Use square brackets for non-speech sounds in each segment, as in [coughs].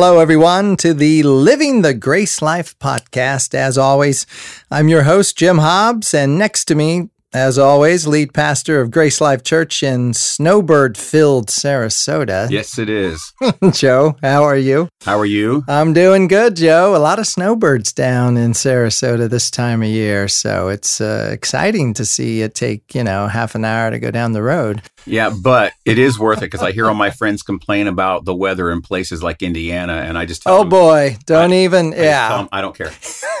Hello everyone to the Living the Grace Life podcast. As always, I'm your host, Jim Hobbs, and next to me, as always, lead pastor of Grace Life Church in snowbird filled Sarasota. Yes, it is. [laughs] Joe, how are you? How are you? I'm doing good, Joe. A lot of snowbirds down in Sarasota this time of year. So it's uh, exciting to see it take, you know, half an hour to go down the road. Yeah, but it is worth it because I hear all my friends complain about the weather in places like Indiana, and I just tell Oh them, boy, don't I- even, I yeah. them, I don't care.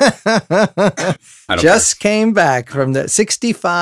[laughs] I don't Just came back from the 65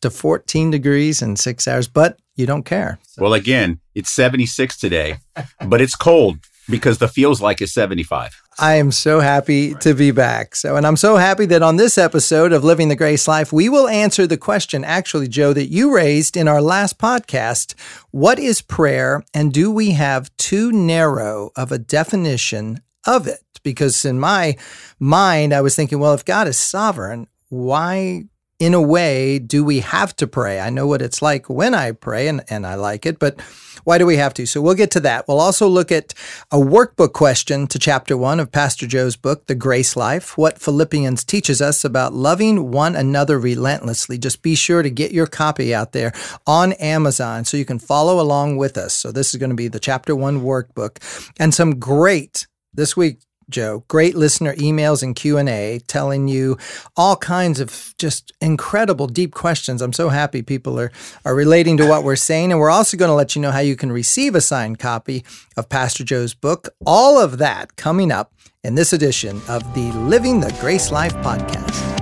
to 14 degrees in six hours, but you don't care. care. Well, again, it's 76 today, but it's cold because the feels like is 75. I am so happy to be back. So, and I'm so happy that on this episode of Living the Grace Life, we will answer the question, actually, Joe, that you raised in our last podcast What is prayer? And do we have too narrow of a definition of it? Because in my mind, I was thinking, well, if God is sovereign, why? In a way, do we have to pray? I know what it's like when I pray, and, and I like it, but why do we have to? So we'll get to that. We'll also look at a workbook question to chapter one of Pastor Joe's book, The Grace Life, what Philippians teaches us about loving one another relentlessly. Just be sure to get your copy out there on Amazon so you can follow along with us. So this is going to be the chapter one workbook and some great this week. Joe, great listener emails and Q&A telling you all kinds of just incredible deep questions. I'm so happy people are are relating to what we're saying and we're also going to let you know how you can receive a signed copy of Pastor Joe's book. All of that coming up in this edition of the Living the Grace Life podcast.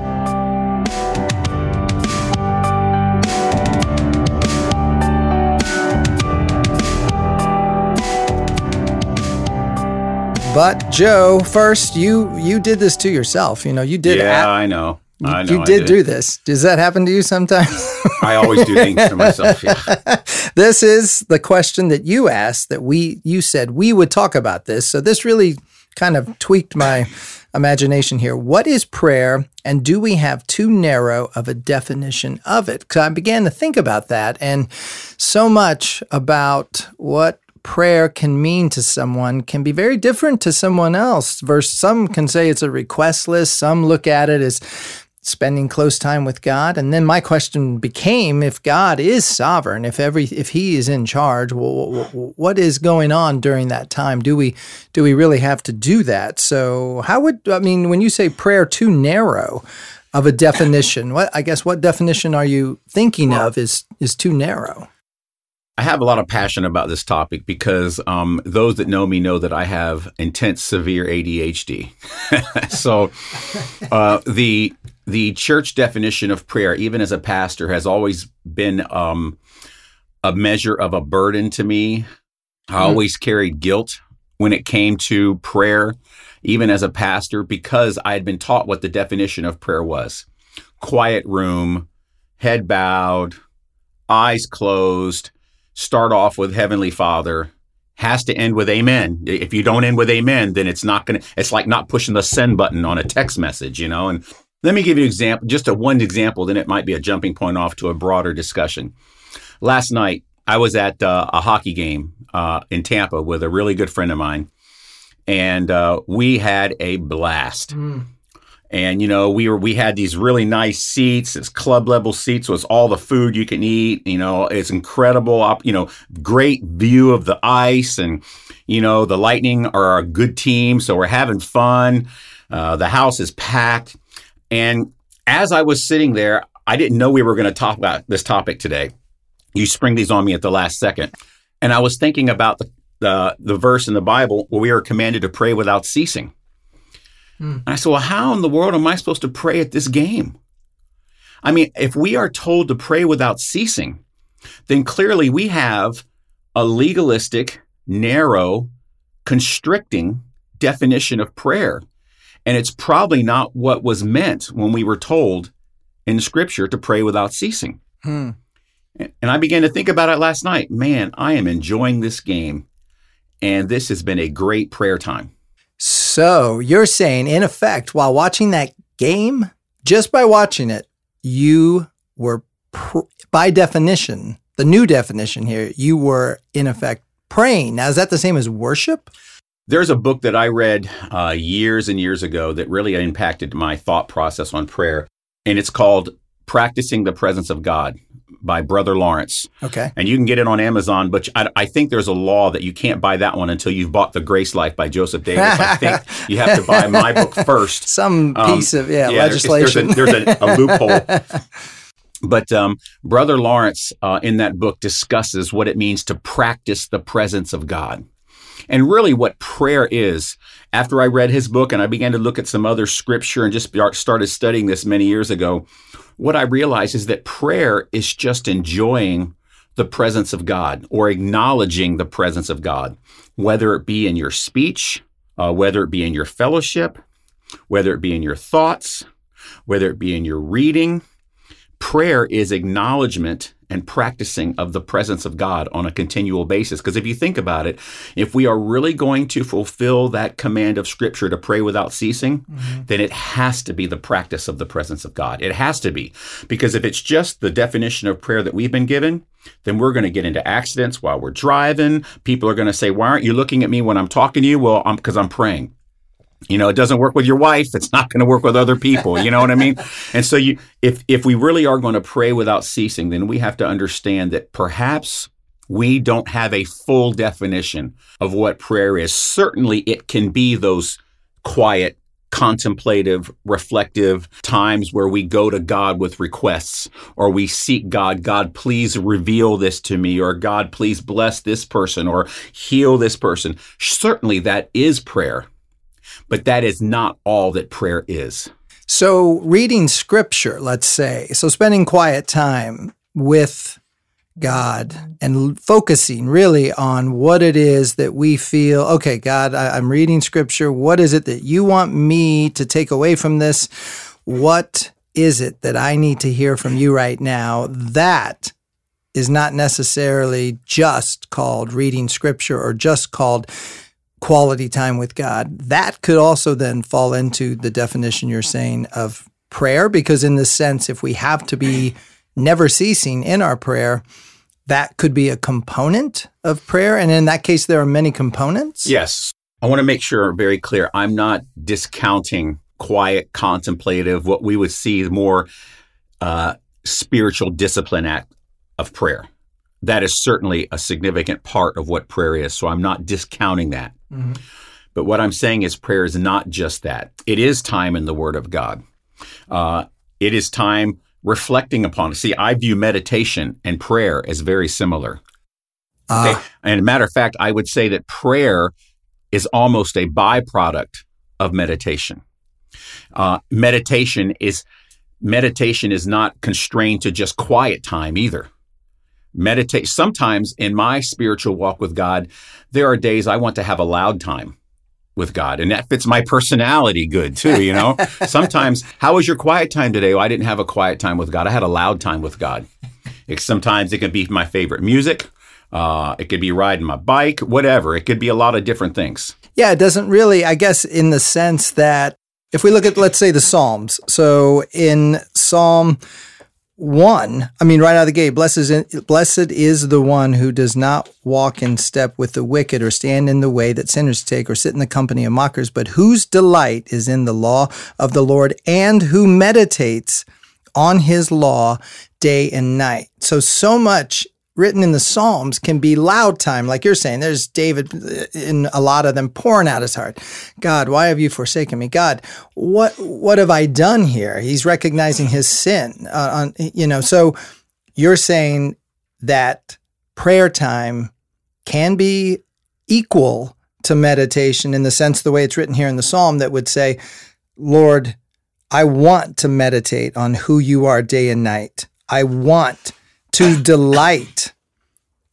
But Joe, first you you did this to yourself. You know, you did yeah, a- I know. I know. you I did do this. Does that happen to you sometimes? I always do things to myself. Yeah. [laughs] this is the question that you asked that we you said we would talk about this. So this really kind of tweaked my imagination here. What is prayer and do we have too narrow of a definition of it? Cuz I began to think about that and so much about what prayer can mean to someone can be very different to someone else. Verse some can say it's a request list, some look at it as spending close time with God. And then my question became if God is sovereign, if every if he is in charge, well, what is going on during that time? Do we do we really have to do that? So how would I mean when you say prayer too narrow of a definition, what I guess what definition are you thinking of is is too narrow? I have a lot of passion about this topic because um, those that know me know that I have intense, severe ADHD. [laughs] so uh, the the church definition of prayer, even as a pastor, has always been um, a measure of a burden to me. I always carried guilt when it came to prayer, even as a pastor, because I had been taught what the definition of prayer was: quiet room, head bowed, eyes closed start off with Heavenly Father, has to end with Amen. If you don't end with Amen, then it's not going to, it's like not pushing the send button on a text message, you know? And let me give you an example, just a one example, then it might be a jumping point off to a broader discussion. Last night, I was at uh, a hockey game uh, in Tampa with a really good friend of mine, and uh, we had a blast and you know we were we had these really nice seats. It's club level seats so all the food you can eat. You know it's incredible you know great view of the ice and you know the lightning are a good team. So we're having fun. Uh, the house is packed. And as i was sitting there i didn't know we were going to talk about this topic today. You spring these on me at the last second. And i was thinking about the the, the verse in the bible where we are commanded to pray without ceasing and I said, Well, how in the world am I supposed to pray at this game? I mean, if we are told to pray without ceasing, then clearly we have a legalistic, narrow, constricting definition of prayer. And it's probably not what was meant when we were told in Scripture to pray without ceasing. Hmm. And I began to think about it last night. Man, I am enjoying this game. And this has been a great prayer time. So you're saying, in effect, while watching that game, just by watching it, you were, pr- by definition, the new definition here, you were in effect praying. Now, is that the same as worship? There's a book that I read uh, years and years ago that really impacted my thought process on prayer, and it's called Practicing the Presence of God by Brother Lawrence. Okay. And you can get it on Amazon, but I, I, think there's a law that you can't buy that one until you've bought The Grace Life by Joseph Davis. I think [laughs] you have to buy my book first. [laughs] Some um, piece of, yeah, yeah legislation. There's, a, there's a, a loophole. [laughs] But um, Brother Lawrence uh, in that book discusses what it means to practice the presence of God. And really, what prayer is, after I read his book and I began to look at some other scripture and just started studying this many years ago, what I realized is that prayer is just enjoying the presence of God or acknowledging the presence of God, whether it be in your speech, uh, whether it be in your fellowship, whether it be in your thoughts, whether it be in your reading. Prayer is acknowledgement and practicing of the presence of God on a continual basis. Because if you think about it, if we are really going to fulfill that command of Scripture to pray without ceasing, mm-hmm. then it has to be the practice of the presence of God. It has to be. Because if it's just the definition of prayer that we've been given, then we're going to get into accidents while we're driving. People are going to say, Why aren't you looking at me when I'm talking to you? Well, I'm because I'm praying. You know, it doesn't work with your wife. It's not going to work with other people. You know what I mean? [laughs] And so you, if, if we really are going to pray without ceasing, then we have to understand that perhaps we don't have a full definition of what prayer is. Certainly it can be those quiet, contemplative, reflective times where we go to God with requests or we seek God, God, please reveal this to me, or God, please bless this person or heal this person. Certainly that is prayer. But that is not all that prayer is. So, reading scripture, let's say, so spending quiet time with God and focusing really on what it is that we feel, okay, God, I, am reading scripture. What is it that you want me to take away from this? What is it that I need to hear from you right now? That is not necessarily just called reading scripture or just called quality time with God. That could also then fall into the definition you're saying of prayer, because in this sense, if we have to be never ceasing in our prayer, that could be a component of prayer. And in that case, there are many components. Yes. I want to make sure very clear. I'm not discounting quiet, contemplative, what we would see more uh, spiritual discipline act of prayer that is certainly a significant part of what prayer is. So I'm not discounting that. Mm-hmm. But what I'm saying is prayer is not just that. It is time in the Word of God. Uh, it is time reflecting upon it. See, I view meditation and prayer as very similar. Uh, okay? And matter of fact, I would say that prayer is almost a byproduct of meditation. Uh, meditation is meditation is not constrained to just quiet time either meditate. Sometimes in my spiritual walk with God, there are days I want to have a loud time with God. And that fits my personality good too, you know? [laughs] Sometimes, how was your quiet time today? Well, I didn't have a quiet time with God. I had a loud time with God. It, sometimes it can be my favorite music. Uh, it could be riding my bike, whatever. It could be a lot of different things. Yeah, it doesn't really, I guess, in the sense that if we look at, let's say, the Psalms. So in Psalm one, I mean, right out of the gate, blessed is, blessed is the one who does not walk in step with the wicked or stand in the way that sinners take or sit in the company of mockers, but whose delight is in the law of the Lord and who meditates on his law day and night. So, so much written in the Psalms can be loud time, like you're saying. There's David in a lot of them pouring out his heart. God, why have you forsaken me? God, what what have I done here? He's recognizing his sin. Uh, on you know, so you're saying that prayer time can be equal to meditation in the sense of the way it's written here in the psalm that would say, Lord, I want to meditate on who you are day and night. I want to delight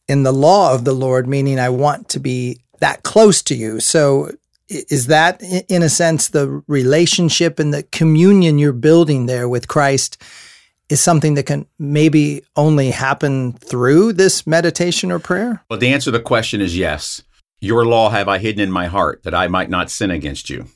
in the law of the Lord, meaning I want to be that close to you. So, is that, in a sense, the relationship and the communion you're building there with Christ? Is something that can maybe only happen through this meditation or prayer? Well, the answer to the question is yes. Your law have I hidden in my heart that I might not sin against you.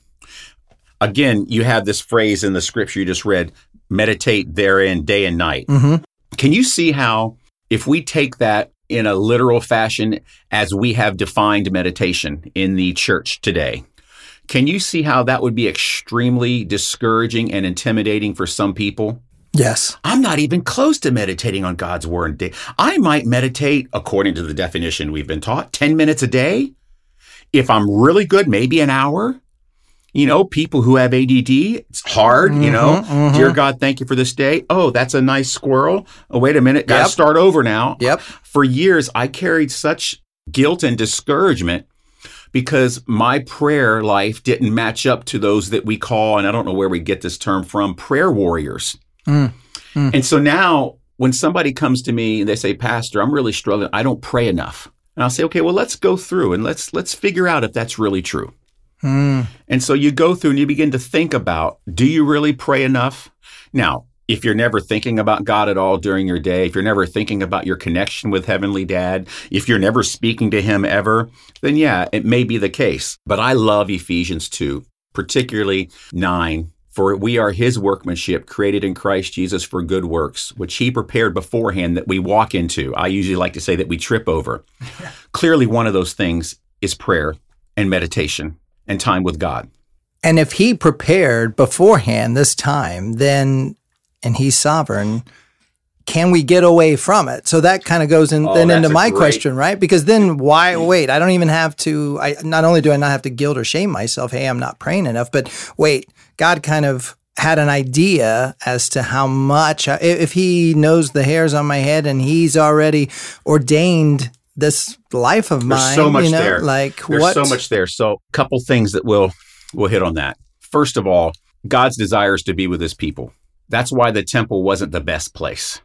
Again, you have this phrase in the scripture you just read meditate therein day and night. Mm-hmm. Can you see how, if we take that in a literal fashion as we have defined meditation in the church today. Can you see how that would be extremely discouraging and intimidating for some people? Yes. I'm not even close to meditating on God's word. I might meditate, according to the definition we've been taught, 10 minutes a day. If I'm really good, maybe an hour. You know, people who have ADD, it's hard, mm-hmm, you know. Mm-hmm. Dear God, thank you for this day. Oh, that's a nice squirrel. Oh, wait a minute. Got to yep. start over now. Yep. For years, I carried such guilt and discouragement because my prayer life didn't match up to those that we call, and I don't know where we get this term from, prayer warriors. Mm, mm. And so now when somebody comes to me and they say, Pastor, I'm really struggling, I don't pray enough. And I'll say, okay, well, let's go through and let's let's figure out if that's really true. Mm. And so you go through and you begin to think about, do you really pray enough? Now, if you're never thinking about God at all during your day, if you're never thinking about your connection with Heavenly Dad, if you're never speaking to Him ever, then yeah, it may be the case. But I love Ephesians 2, particularly 9. For we are His workmanship, created in Christ Jesus for good works, which He prepared beforehand that we walk into. I usually like to say that we trip over. [laughs] Clearly, one of those things is prayer and meditation and time with God. And if He prepared beforehand this time, then and he's sovereign can we get away from it? So that kind of goes in, oh, then into my great... question, right? Because then why wait? I don't even have to. I not only do I not have to guilt or shame myself. Hey, I'm not praying enough. But wait, God kind of had an idea as to how much. If He knows the hairs on my head and He's already ordained this life of There's mine, so much you know, there. Like There's what? so much there. So, a couple things that we'll we'll hit on that. First of all, God's desires to be with His people. That's why the temple wasn't the best place.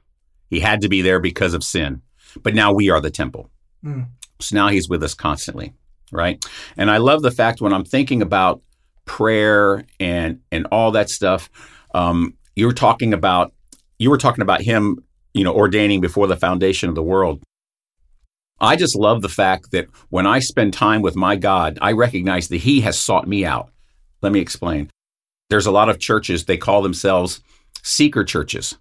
He had to be there because of sin. But now we are the temple. Mm. So now he's with us constantly, right? And I love the fact when I'm thinking about prayer and and all that stuff, um, you were talking about you were talking about him, you know, ordaining before the foundation of the world. I just love the fact that when I spend time with my God, I recognize that He has sought me out. Let me explain. There's a lot of churches, they call themselves seeker churches.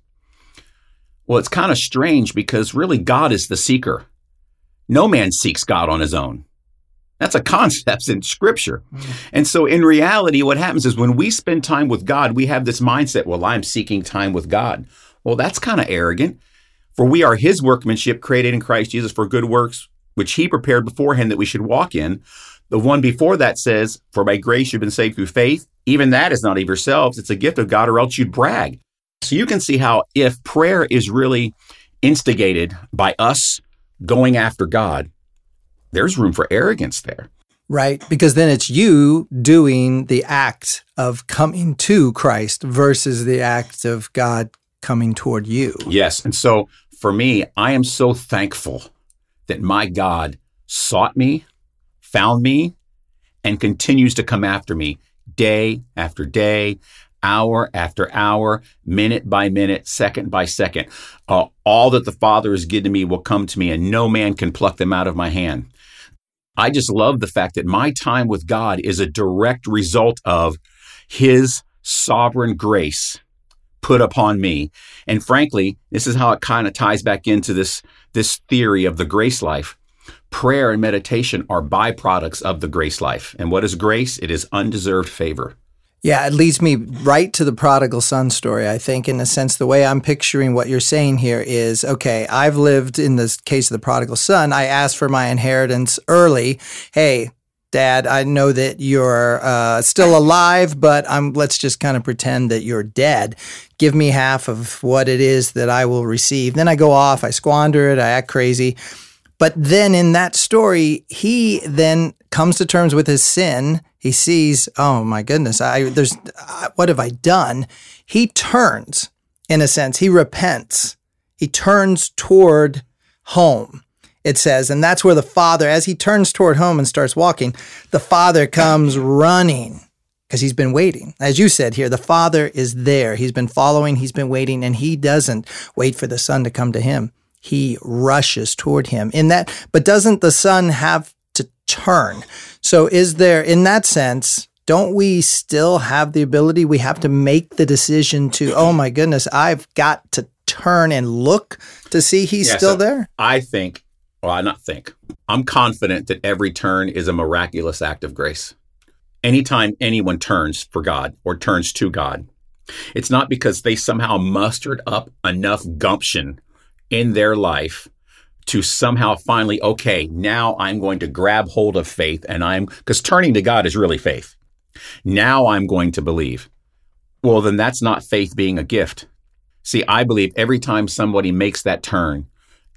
Well, it's kind of strange because really God is the seeker. No man seeks God on his own. That's a concept in scripture. Mm. And so in reality, what happens is when we spend time with God, we have this mindset, well, I'm seeking time with God. Well, that's kind of arrogant. For we are his workmanship created in Christ Jesus for good works, which he prepared beforehand that we should walk in. The one before that says, For by grace you've been saved through faith. Even that is not of yourselves, it's a gift of God, or else you'd brag. So you can see how if prayer is really instigated by us going after God, there's room for arrogance there. Right. Because then it's you doing the act of coming to Christ versus the act of God coming toward you. Yes. And so for me, I am so thankful that my God sought me, found me, and continues to come after me day after day hour after hour, minute by minute, second by second. Uh, all that the Father has given me will come to me, and no man can pluck them out of my hand. I just love the fact that my time with God is a direct result of His sovereign grace put upon me. And frankly, this is how it kind of ties back into this, this theory of the grace life. Prayer and meditation are byproducts of the grace life. And what is grace? It is undeserved favor. Yeah, it leads me right to the prodigal son story. I think, in a sense, the way I'm picturing what you're saying here is okay, I've lived in the case of the prodigal son. I asked for my inheritance early. Hey, dad, I know that you're uh, still alive, but I'm, let's just kind of pretend that you're dead. Give me half of what it is that I will receive. Then I go off, I squander it, I act crazy. But then in that story, he then comes to terms with his sin. He sees, oh my goodness, I there's what have I done? He turns, in a sense, he repents. He turns toward home. It says, and that's where the father, as he turns toward home and starts walking, the father comes running because he's been waiting. As you said here, the father is there. He's been following, he's been waiting, and he doesn't wait for the son to come to him he rushes toward him in that but doesn't the son have to turn so is there in that sense don't we still have the ability we have to make the decision to oh my goodness i've got to turn and look to see he's yeah, still so there i think Well, I not think. I'm confident that every turn is a miraculous act of grace. Anytime anyone turns for God or turns to God, it's not because they somehow mustered up enough gumption in their life to somehow finally, okay, now I'm going to grab hold of faith and I'm, because turning to God is really faith. Now I'm going to believe. Well, then that's not faith being a gift. See, I believe every time somebody makes that turn,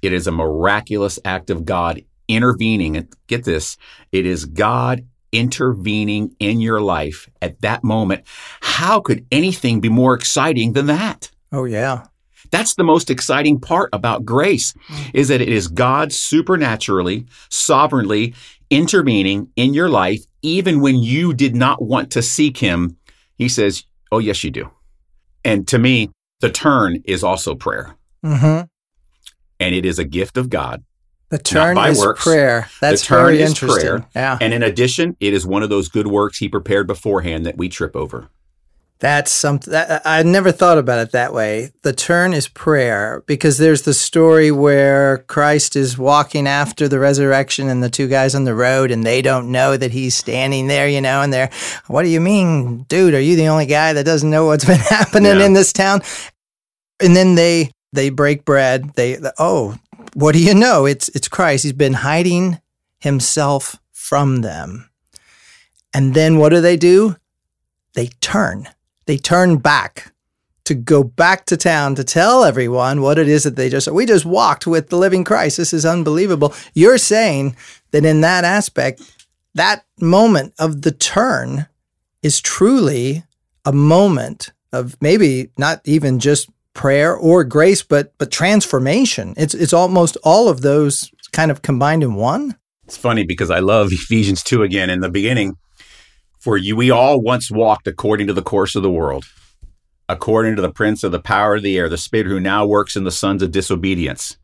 it is a miraculous act of God intervening. And get this, it is God intervening in your life at that moment. How could anything be more exciting than that? Oh, yeah. That's the most exciting part about grace is that it is God supernaturally, sovereignly intervening in your life even when you did not want to seek him. He says, "Oh yes you do." And to me, the turn is also prayer. hmm And it is a gift of God. The turn by is works. prayer. That's the turn very is interesting. prayer. Yeah. And in addition, it is one of those good works he prepared beforehand that we trip over. That's something that, I never thought about it that way. The turn is prayer because there's the story where Christ is walking after the resurrection and the two guys on the road and they don't know that he's standing there, you know, and they're, what do you mean, dude? Are you the only guy that doesn't know what's been [laughs] happening Yeah. in this town? And then they they break bread. They oh, what do you know? It's it's Christ. He's been hiding himself from them. And then what do they do? They turn. They turn back to go back to town to tell everyone what it is that they just we just walked with the living Christ. This is unbelievable. You're saying that in that aspect, that moment of the turn is truly a moment of maybe not even just prayer or grace, but but transformation. It's it's almost all of those kind of combined in one. It's funny because I love Ephesians 2 again in the beginning. For you, we all once walked according to the course of the world, according to the prince of the power of the air, the spirit who now works in the sons of disobedience.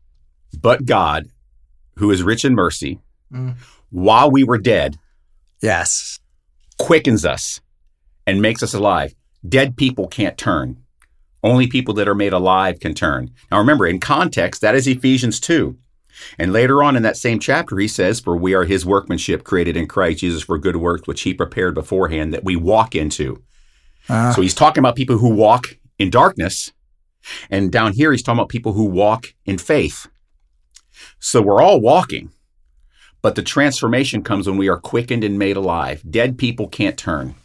But God, who is rich in mercy, Mm. while we were dead, Yes. quickens us and makes us alive. Dead people can't turn. Only people that are made alive can turn. Now remember, in context, that is Ephesians 2. And later on in that same chapter, he says, For we are his workmanship created in Christ Jesus for good works, which he prepared beforehand that we walk into. Ah. So he's talking about people who walk in darkness. And down here, he's talking about people who walk in faith. So we're all walking, but the transformation comes when we are quickened and made alive. Dead people can't turn.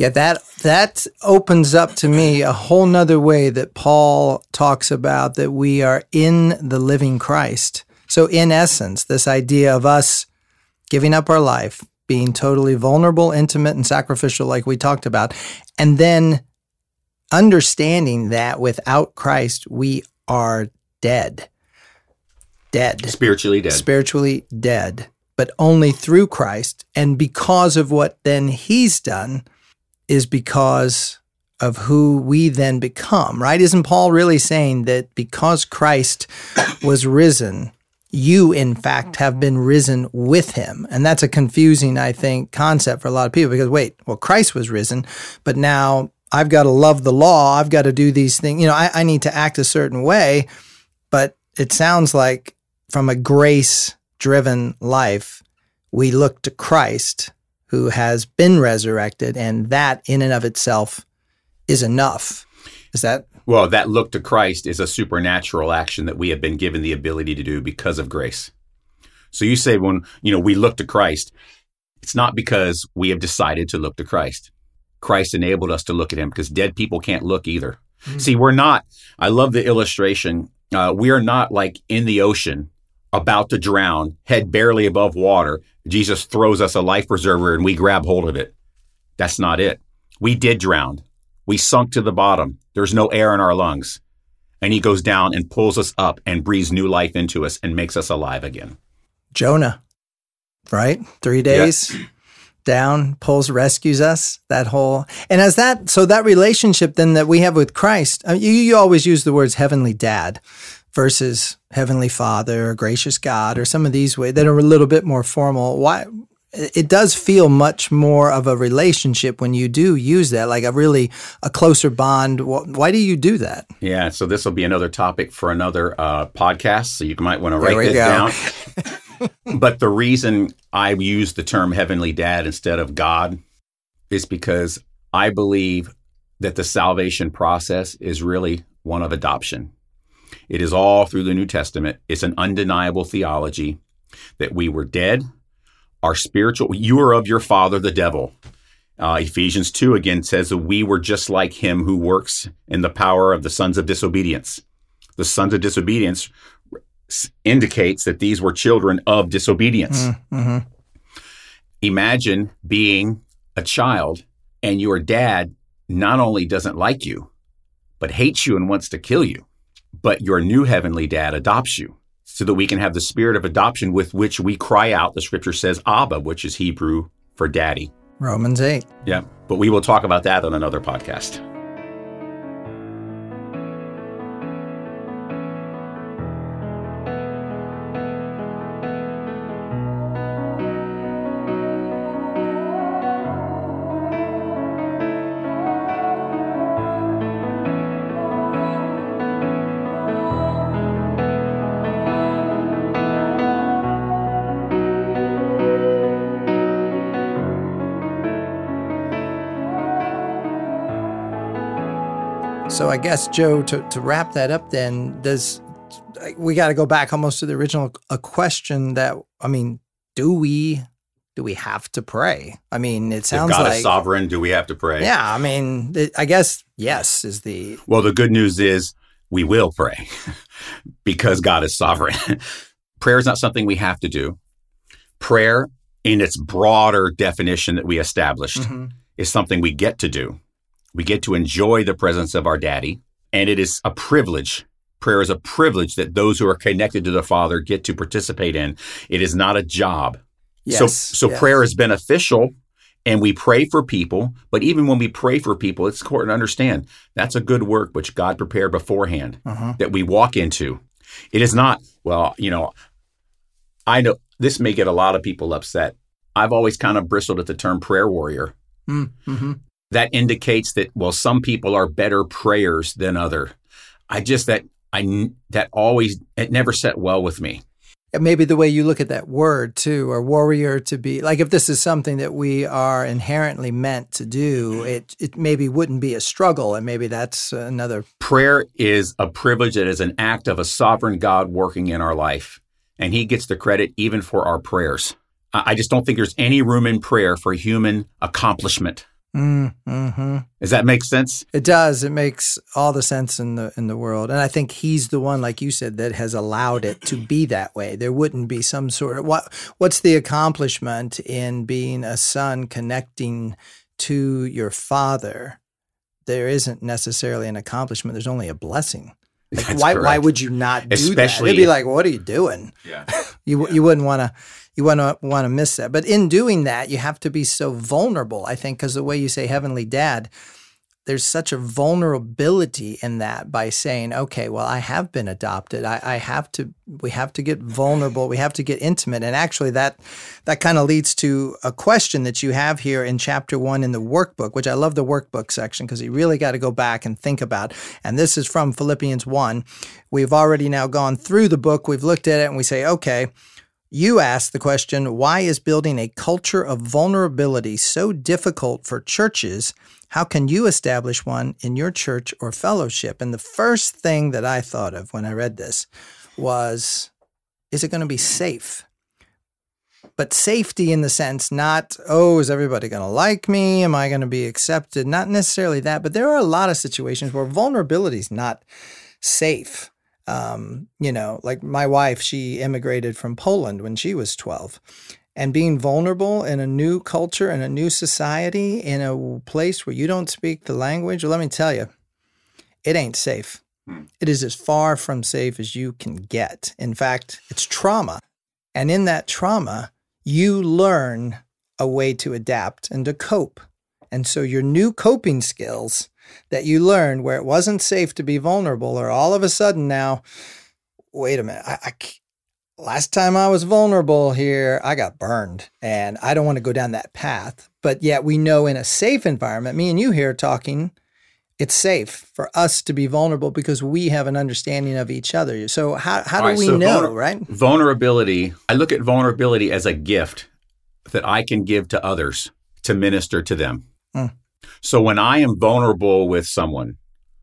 Yeah, that that opens up to me a whole nother way that Paul talks about that we are in the living Christ. So in essence, this idea of us giving up our life, being totally vulnerable, intimate, and sacrificial, like we talked about, and then understanding that without Christ, we are dead. Dead Spiritually dead. spiritually dead, but only through Christ. And because of what then he's done, is because of who we then become, right? Isn't Paul really saying that because Christ [coughs] was risen, you in fact have been risen with him? And that's a confusing, I think, concept for a lot of people because wait, well, Christ was risen, but now I've got to love the law. I've got to do these things. You know, I, I need to act a certain way. But it sounds like from a grace driven life, we look to Christ who has been resurrected, and that in and of itself is enough. Is that Well, that look to Christ is a supernatural action that we have been given the ability to do because of grace. So you say when, you know, we look to Christ, it's not because we have decided to look to Christ. Christ enabled us to look at him because dead people can't look either. See, we're not, I love the illustration. Uh, we are not like in the ocean about to drown, head barely above water. Jesus throws us a life preserver and we grab hold of it. That's not it. We did drown. We sunk to the bottom. There's no air in our lungs. And he goes down and pulls us up and breathes new life into us and makes us alive again. Jonah? Right? Three days down, pulls, rescues us. That whole, and as that, so that relationship then that we have with Christ, uh, you, you always use the words heavenly dad versus heavenly father or gracious God or some of these ways that are a little bit more formal. Why? it does feel much more of a relationship when you do use that, like a really a closer bond. Why do you do that? Yeah, so this will be another topic for another uh, podcast. So you might want to write this go. down. [laughs] but the reason I use the term heavenly dad instead of God is because I believe that the salvation process is really one of adoption. It is all through the New Testament. It's an undeniable theology that we were dead our spiritual, you are of your father, the devil. Uh, Ephesians 2 again says that we were just like him who works in the power of the sons of disobedience. The sons of disobedience indicates that these were children of disobedience. Mm, mm-hmm. Imagine being a child and your dad not only doesn't like you, but hates you and wants to kill you, but your new heavenly dad adopts you so that we can have the spirit of adoption with which we cry out. The scripture says Abba, which is Hebrew for daddy. Romans 8. Yeah, but we will talk about that on another podcast. So I guess Joe, to, to wrap that up, then does we got to go back almost to the original a question that I mean, do we do we have to pray? I mean, it sounds if God like is sovereign. Do we have to pray? Yeah, I mean, I guess yes is the well. The good news is we will pray [laughs] because God is sovereign. [laughs] Prayer is not something we have to do. Prayer, in its broader definition that we established, mm-hmm. is something we get to do. We get to enjoy the presence of our daddy, and it is a privilege. Prayer is a privilege that those who are connected to the Father get to participate in. It is not a job. Yes, so so yes. prayer is beneficial and we pray for people, but even when we pray for people, it's important to understand that's a good work which God prepared beforehand uh-huh. that we walk into. It is not, well, you know, I know this may get a lot of people upset. I've always kind of bristled at the term prayer warrior. Mm-hmm that indicates that well some people are better prayers than other. I just that i that always it never set well with me. Maybe the way you look at that word too or warrior to be like if this is something that we are inherently meant to do it it maybe wouldn't be a struggle and maybe that's another. Prayer is a privilege. That is an act of a sovereign god working in our life and he gets the credit even for our prayers. I just don't think there's any room in prayer for human accomplishment Mm, hmm Does that make sense? It does. It makes all the sense in the in the world, and I think he's the one, like you said, that has allowed it to be that way. There wouldn't be some sort of what. What's the accomplishment in being a son connecting to your father? There isn't necessarily an accomplishment. There's only a blessing. Like, why? Correct. Why would you not do Especially, that? It'd be like, what are you doing? Yeah, [laughs] you yeah. you wouldn't want to you want to want to miss that. But in doing that, you have to be so vulnerable. I think because the way you say "heavenly Dad," there's such a vulnerability in that by saying, "Okay, well, I have been adopted. I, I have to. We have to get vulnerable. We have to get intimate." And actually, that that kind of leads to a question that you have here in chapter one in the workbook, which I love the workbook section because you really got to go back and think about. And this is from Philippians one. We've already now gone through the book. We've looked at it, and we say, "Okay." You ask the question why is building a culture of vulnerability so difficult for churches? How can you establish one in your church or fellowship? And the first thing that I thought of when I read this was is it going to be safe? But safety in the sense not, oh, is everybody going to like me? Am I going to be accepted? Not necessarily that, but there are a lot of situations where vulnerability is not safe. Um, you know, like my wife, she immigrated from Poland when she was 12. And being vulnerable in a new culture, in a new society, in a place where you don't speak the language, well, let me tell you, it ain't safe. Hmm. It is as far from safe as you can get. In fact, it's trauma. And in that trauma, you learn a way to adapt and to cope. And so your new coping skills that you learned where it wasn't safe to be vulnerable, or all of a sudden now, wait a minute, I, I last time I was vulnerable here, I got burned and I don't want to go down that path. But yet we know in a safe environment, me and you here talking, it's safe for us to be vulnerable because we have an understanding of each other. So how, how do right, we so know, vulner- right? Vulnerability, I look at vulnerability as a gift that I can give to others to minister to them. Mm. So when I am vulnerable with someone,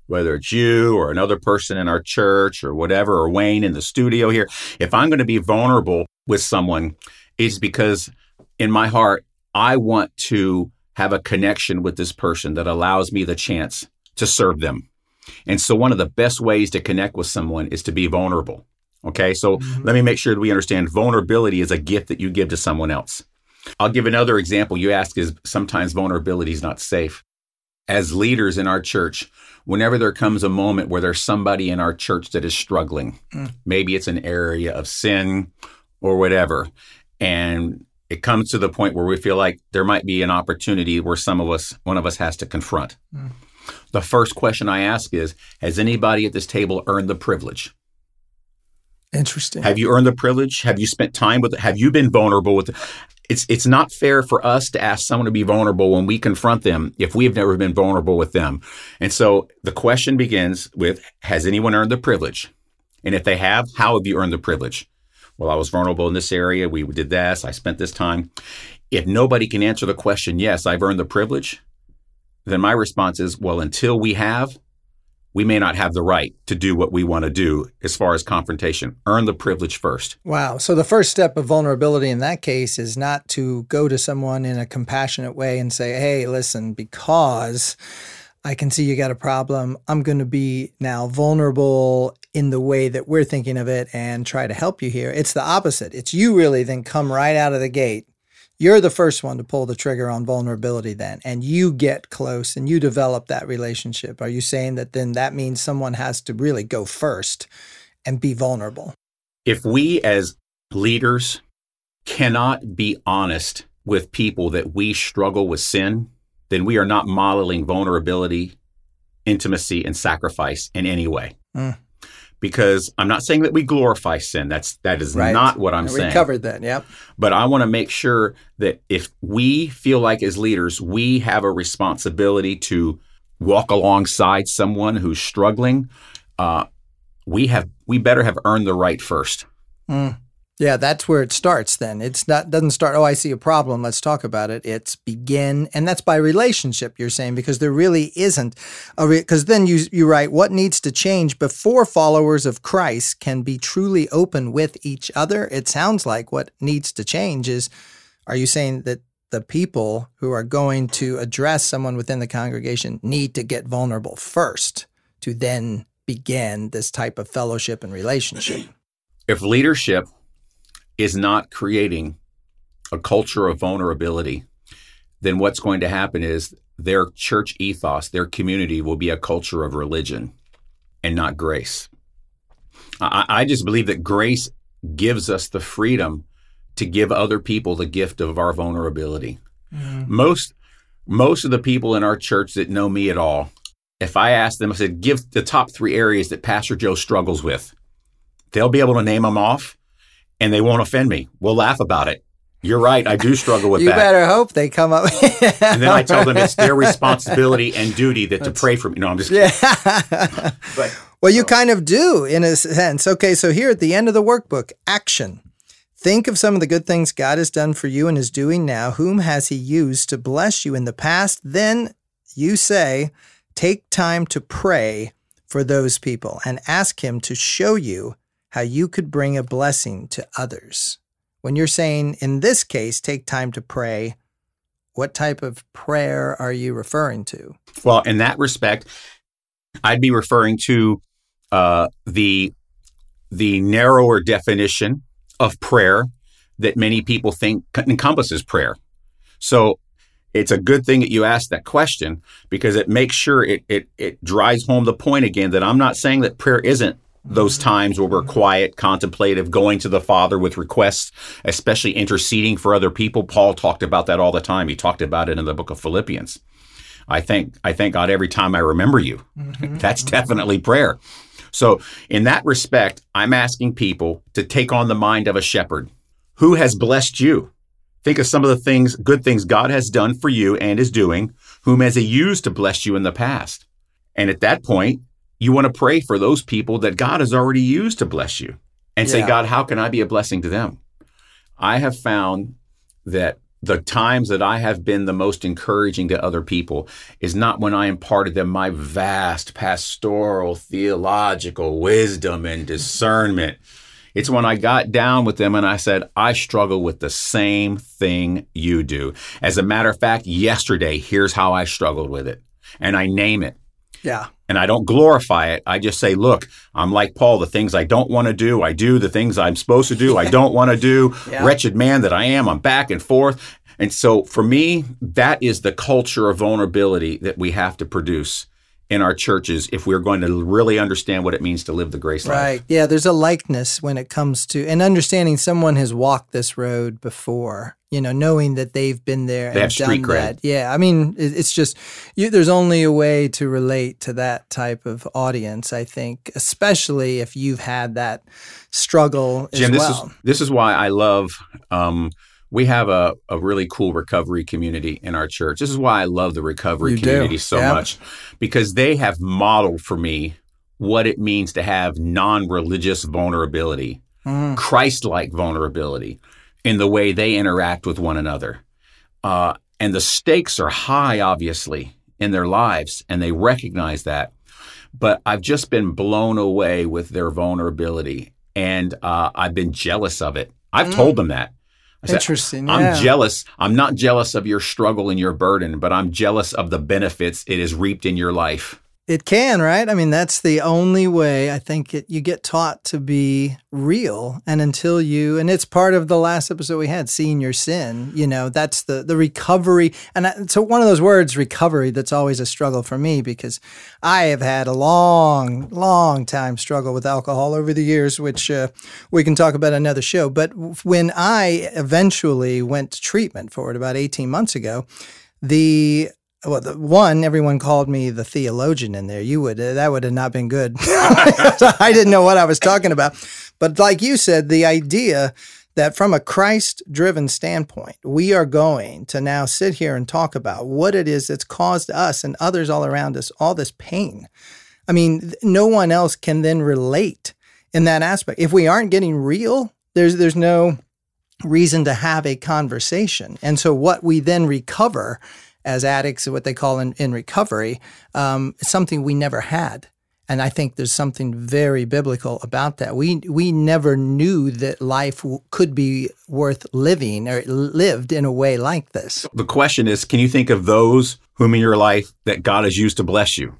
whether it's you or another person in our church or whatever, or Wayne in the studio here, if I'm going to be vulnerable with someone, it's because in my heart, I want to have a connection with this person that allows me the chance to serve them. And so one of the best ways to connect with someone is to be vulnerable. Okay. So mm-hmm. let me make sure that we understand vulnerability is a gift that you give to someone else. I'll give another example. You ask is sometimes vulnerability is not safe. As leaders in our church, whenever there comes a moment where there's somebody in our church that is struggling, mm. maybe it's an area of sin or whatever, and it comes to the point where we feel like there might be an opportunity where some of us, one of us has to confront. Mm. The first question I ask is Has anybody at this table earned the privilege? Interesting. Have you earned the privilege? Have you spent time with? Have you been vulnerable with it? It's it's not fair for us to ask someone to be vulnerable when we confront them if we've never been vulnerable with them. And so the question begins with has anyone earned the privilege? And if they have, how have you earned the privilege? Well, I was vulnerable in this area. We did this. I spent this time. If nobody can answer the question, yes, I've earned the privilege, then my response is, well, until we have, we may not have the right to do what we want to do as far as confrontation. Earn the privilege first. Wow. So the first step of vulnerability in that case is not to go to someone in a compassionate way and say, hey, listen, because I can see you got a problem, I'm going to be now vulnerable in the way that we're thinking of it and try to help you here. It's the opposite. It's you really then come right out of the gate you're the first one to pull the trigger on vulnerability then and you get close and you develop that relationship. Are you saying that then that means someone has to really go first and be vulnerable? If we as leaders cannot be honest with people that we struggle with sin then we are not modeling vulnerability intimacy and sacrifice in any way. Mm because I'm not saying that we glorify sin. That's that is right. not what I'm and saying. We covered that, yeah. But I want to make sure that if we feel like as leaders we have a responsibility to walk alongside someone who's struggling, uh, we have we better have earned the right first. Mm. Yeah, that's where it starts then. It's not doesn't start, oh, I see a problem, let's talk about it. It's begin and that's by relationship you're saying because there really isn't a because re- then you you write what needs to change before followers of Christ can be truly open with each other. It sounds like what needs to change is are you saying that the people who are going to address someone within the congregation need to get vulnerable first to then begin this type of fellowship and relationship? If leadership is not creating a culture of vulnerability, then what's going to happen is their church ethos, their community will be a culture of religion and not grace. I, I just believe that grace gives us the freedom to give other people the gift of our vulnerability. Mm-hmm. Most most of the people in our church that know me at all, if I ask them, I said, give the top three areas that Pastor Joe struggles with, they'll be able to name them off and they won't offend me. We'll laugh about it. You're right. I do struggle with you that. You better hope they come up. [laughs] and then I tell them it's their responsibility and duty that to pray for me. No, I'm just kidding. Yeah. [laughs] but, well, you so. kind of do in a sense. Okay, so here at the end of the workbook, action. Think of some of the good things God has done for you and is doing now. Whom has He used to bless you in the past? Then you say, take time to pray for those people and ask Him to show you how you could bring a blessing to others. When you're saying, in this case, take time to pray, what type of prayer are you referring to? Well, in that respect, I'd be referring to uh, the the narrower definition of prayer that many people think encompasses prayer. So it's a good thing that you asked that question because it makes sure it, it it drives home the point again that I'm not saying that prayer isn't those times where we're quiet, contemplative, going to the Father with requests, especially interceding for other people. Paul talked about that all the time. He talked about it in the book of Philippians. I thank I thank God every time I remember you. Mm-hmm. [laughs] That's definitely prayer. So, in that respect, I'm asking people to take on the mind of a shepherd. Who has blessed you? Think of some of the things, good things God has done for you and is doing. Whom has He used to bless you in the past? And at that point, you want to pray for those people that God has already used to bless you and say, God, how can I be a blessing to them? I have found that the times that I have been the most encouraging to other people is not when I imparted them my vast pastoral, theological wisdom and discernment. It's when I got down with them and I said, I struggle with the same thing you do. As a matter of fact, yesterday, here's how I struggled with it. And I name it Yeah. And I don't glorify it. I just say, look, I'm like Paul. The things I don't want to do, I do. The things I'm supposed to do, I don't want to do. [laughs] Yeah. Wretched man that I am, I'm back and forth. And so for me, that is the culture of vulnerability that we have to produce in our churches if we're going to really understand what it means to live the grace life. Right. Yeah, there's a likeness when it comes to and understanding someone has walked this road before. You know, knowing that they've been there They and done that. Yeah, I mean, it's just you, there's only a way to relate to that type of audience. I think, especially if you've had that struggle as Jim, this well. is this is why I love. Um, we have a, a really cool recovery community in our church. This is why I love the recovery You do, community so yeah. much because they have modeled for me what it means to have non-religious vulnerability, Mm. Christ-like vulnerability in the way they interact with one another. Uh, and the stakes are high, obviously, in their lives, and they recognize that. But I've just been blown away with their vulnerability, and uh, I've been jealous of it. I've Mm. told them that. I said, Interesting. I'm yeah. jealous. I'm not jealous of your struggle and your burden, but I'm jealous of the benefits it has reaped in your life. It can, right? I mean, that's the only way I think it, you get taught to be real. And until you, and it's part of the last episode we had, seeing your sin, you know, that's the, the recovery. And I, so one of those words, recovery, that's always a struggle for me because I have had a long, long time struggle with alcohol over the years, which uh, we can talk about another show. But when I eventually went to treatment for it about 18 months ago, the well, the one everyone called me the theologian in there. You would uh, that would have not been good. [laughs] I didn't know what I was talking about. But like you said, the idea that from a Christ-driven standpoint, we are going to now sit here and talk about what it is that's caused us and others all around us all this pain. I mean, no one else can then relate in that aspect. If we aren't getting real, there's there's no reason to have a conversation. And so what we then recover as addicts, what they call in, in recovery, um, something we never had. And I think there's something very biblical about that. We we never knew that life w- could be worth living or lived in a way like this. The question is can you think of those whom in your life that God has used to bless you?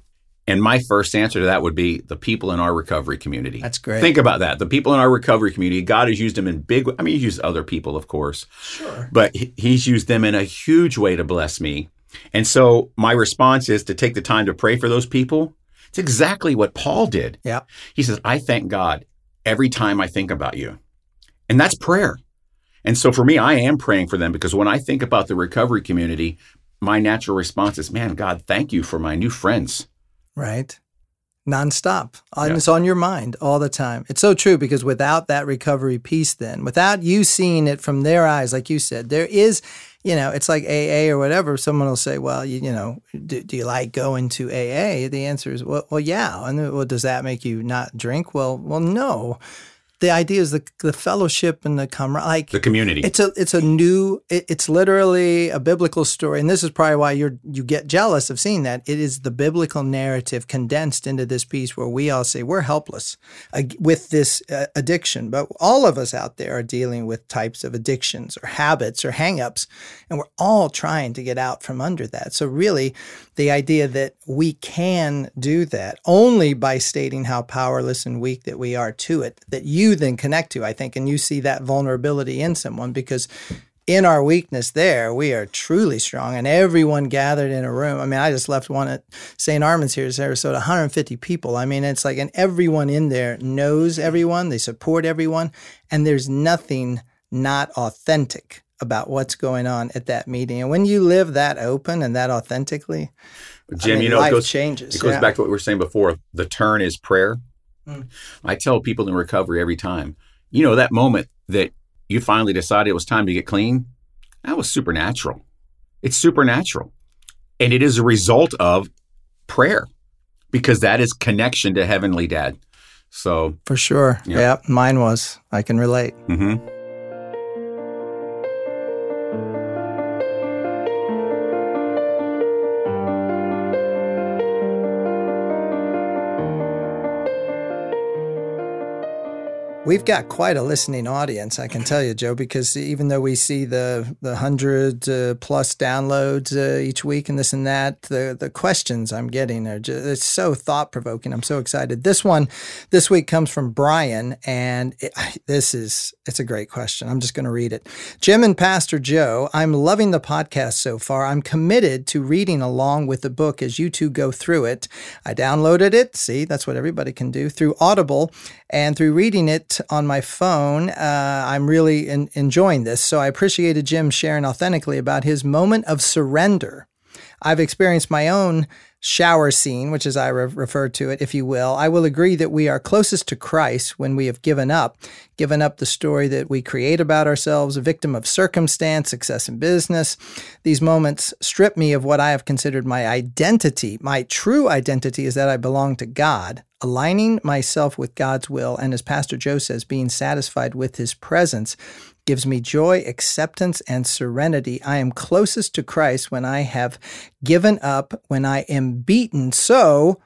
And my first answer to that would be the people in our recovery community. That's great. Think about that. The people in our recovery community, God has used them in big I mean, He's used other people, of course. Sure. but he- he's used them in a huge way to bless me. And so my response is to take the time to pray for those people. It's exactly what Paul did. Yeah. He says, I thank God every time I think about you. And that's prayer. And so for me, I am praying for them because when I think about the recovery community, my natural response is, man, God, thank you for my new friends. Right. Nonstop. Uh, and Yeah. It's on your mind all the time. It's so true because without that recovery piece, then, without you seeing it from their eyes, like you said, there is, you know, it's like AA or whatever. Someone will say, well, you, you know, do, do you like going to AA? The answer is, well, well yeah. And well, does that make you not drink? Well, well, no. The idea is the, the fellowship and the camaraderie. Like, The community. it's a it's a new it, it's literally a biblical story and this is probably why you're you get jealous of seeing that it is the biblical narrative condensed into this piece where we all say we're helpless uh, with this uh, addiction but all of us out there are dealing with types of addictions or habits or hangups and we're all trying to get out from under that so really the idea that we can do that only by stating how powerless and weak that we are to it that you then connect to i think and you see that vulnerability in someone because in our weakness there we are truly strong and everyone gathered in a room i mean i just left one at st armand's here in sarasota 150 people i mean it's like and everyone in there knows everyone they support everyone and there's nothing not authentic about what's going on at that meeting and when you live that open and that authentically Jim, mean, you know, it goes, changes, It goes yeah. back to what we were saying before. The turn is prayer. Mm. I tell people in recovery every time, you know, that moment that you finally decided it was time to get clean, that was supernatural. It's supernatural. And it is a result of prayer because that is connection to Heavenly Dad. So, for sure. Yeah, yeah mine was. I can relate. Mm-hmm. We've got quite a listening audience, I can tell you, Joe, because even though we see the the hundred uh, plus downloads uh, each week and this and that, the the questions I'm getting are just it's so thought provoking. I'm so excited. This one this week comes from Brian, and it, this is it's a great question. I'm just going to read it. Jim and Pastor Joe, I'm loving the podcast so far. I'm committed to reading along with the book as you two go through it. I downloaded it. See, that's what everybody can do through Audible, and through reading it on my phone. Uh, I'm really in, enjoying this. So I appreciated Jim sharing authentically about his moment of surrender. I've experienced my own shower scene, which is I re- refer to it, if you will. I will agree that we are closest to Christ when we have given up, given up the story that we create about ourselves, a victim of circumstance, success in business. These moments strip me of what I have considered my identity. My true identity is that I belong to God aligning myself with God's will, and as Pastor Joe says, being satisfied with his presence gives me joy, acceptance, and serenity. I am closest to Christ when I have given up, when I am beaten. So,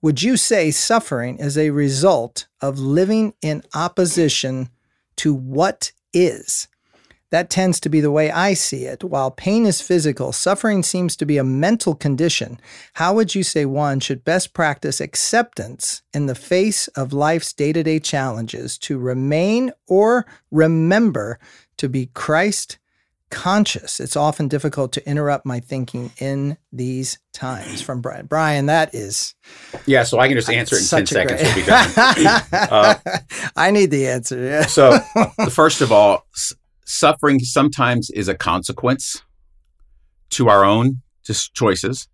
would you say suffering is a result of living in opposition to what is? That tends to be the way I see it. While pain is physical, suffering seems to be a mental condition. How would you say one should best practice acceptance in the face of life's day to day challenges to remain or remember to be Christ conscious? It's often difficult to interrupt my thinking in these times. From Brian. Brian, that is. Yeah, so I can just answer it in 10 seconds. Great... We'll be done. [laughs] uh, I need the answer. Yeah. so, first of all, suffering sometimes is a consequence to our own choices,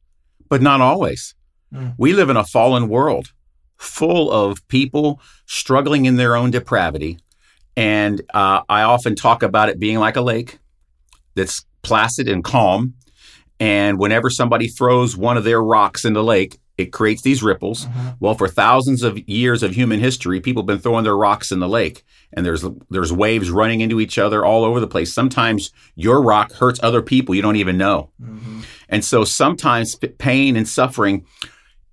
but not always. Mm. We live in a fallen world full of people struggling in their own depravity. And uh, I often talk about it being like a lake that's placid and calm. And whenever somebody throws one of their rocks in the lake, it creates these ripples. Mm-hmm. Well, for thousands of years of human history, people have been throwing their rocks in the lake, and there's there's waves running into each other all over the place. Sometimes your rock hurts other people you don't even know, mm-hmm. and so sometimes pain and suffering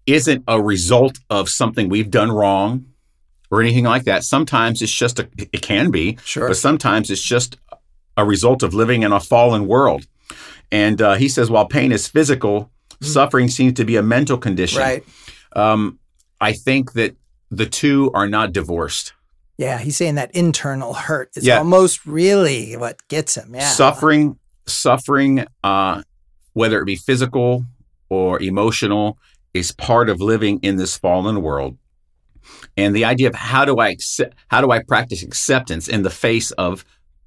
isn't a result of something we've done wrong or anything like that. Sometimes it's just a it can be, sure, but sometimes it's just a result of living in a fallen world. And uh, he says, while pain is physical Suffering seems to be a mental condition. Right. Um, I think that the two are not divorced. Yeah, he's saying that internal hurt is yeah. almost really what gets him. Yeah. Suffering, suffering, uh, whether it be physical or emotional, is part of living in this fallen world. And the idea of how do I accept, how do I practice acceptance in the face of,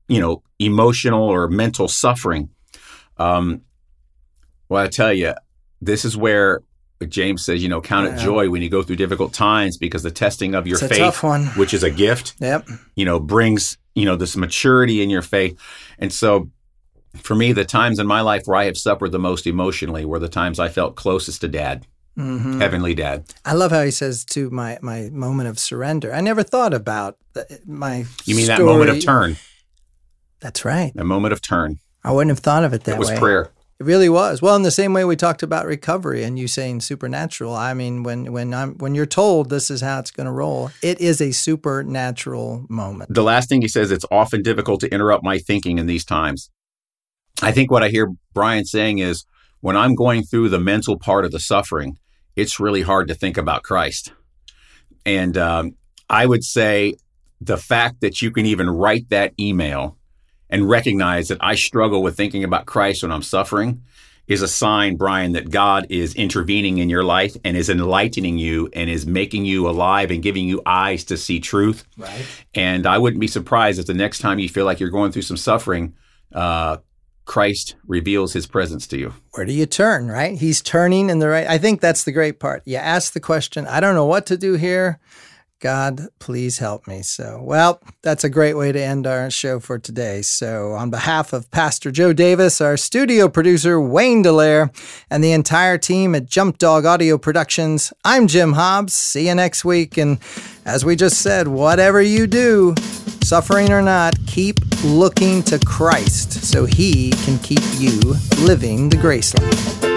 you know, emotional or mental suffering? Um, well, I tell you, this is where James says, you know, count yeah. it joy when you go through difficult times because the testing of your faith, which is a gift, yep. you know, brings, you know, this maturity in your faith. And so for me, the times in my life where I have suffered the most emotionally were the times I felt closest to dad. Mm-hmm. Heavenly Dad. I love how he says to my my moment of surrender. I never thought about the, my. You mean story. that moment of turn? That's right. A moment of turn. I wouldn't have thought of it that way. It was way. prayer. It really was. Well, in the same way we talked about recovery and you saying supernatural. I mean, when when I'm when you're told this is how it's going to roll, it is a supernatural moment. The last thing he says, it's often difficult to interrupt my thinking in these times. I think what I hear Brian saying is when I'm going through the mental part of the suffering, it's really hard to think about Christ. And um, I would say the fact that you can even write that email and recognize that I struggle with thinking about Christ when I'm suffering is a sign, Brian, that God is intervening in your life and is enlightening you and is making you alive and giving you eyes to see truth. Right. And I wouldn't be surprised if the next time you feel like you're going through some suffering, uh, Christ reveals his presence to you. Where do you turn, right? He's turning in the right. I think that's the great part. You ask the question, I don't know what to do here. God, please help me. So, well, that's a great way to end our show for today. So, on behalf of Pastor Joe Davis, our studio producer, Wayne Dallaire, and the entire team at Jump Dog Audio Productions, I'm Jim Hobbs. See you next week. And as we just said, whatever you do, suffering or not, keep looking to Christ so he can keep you living the grace life.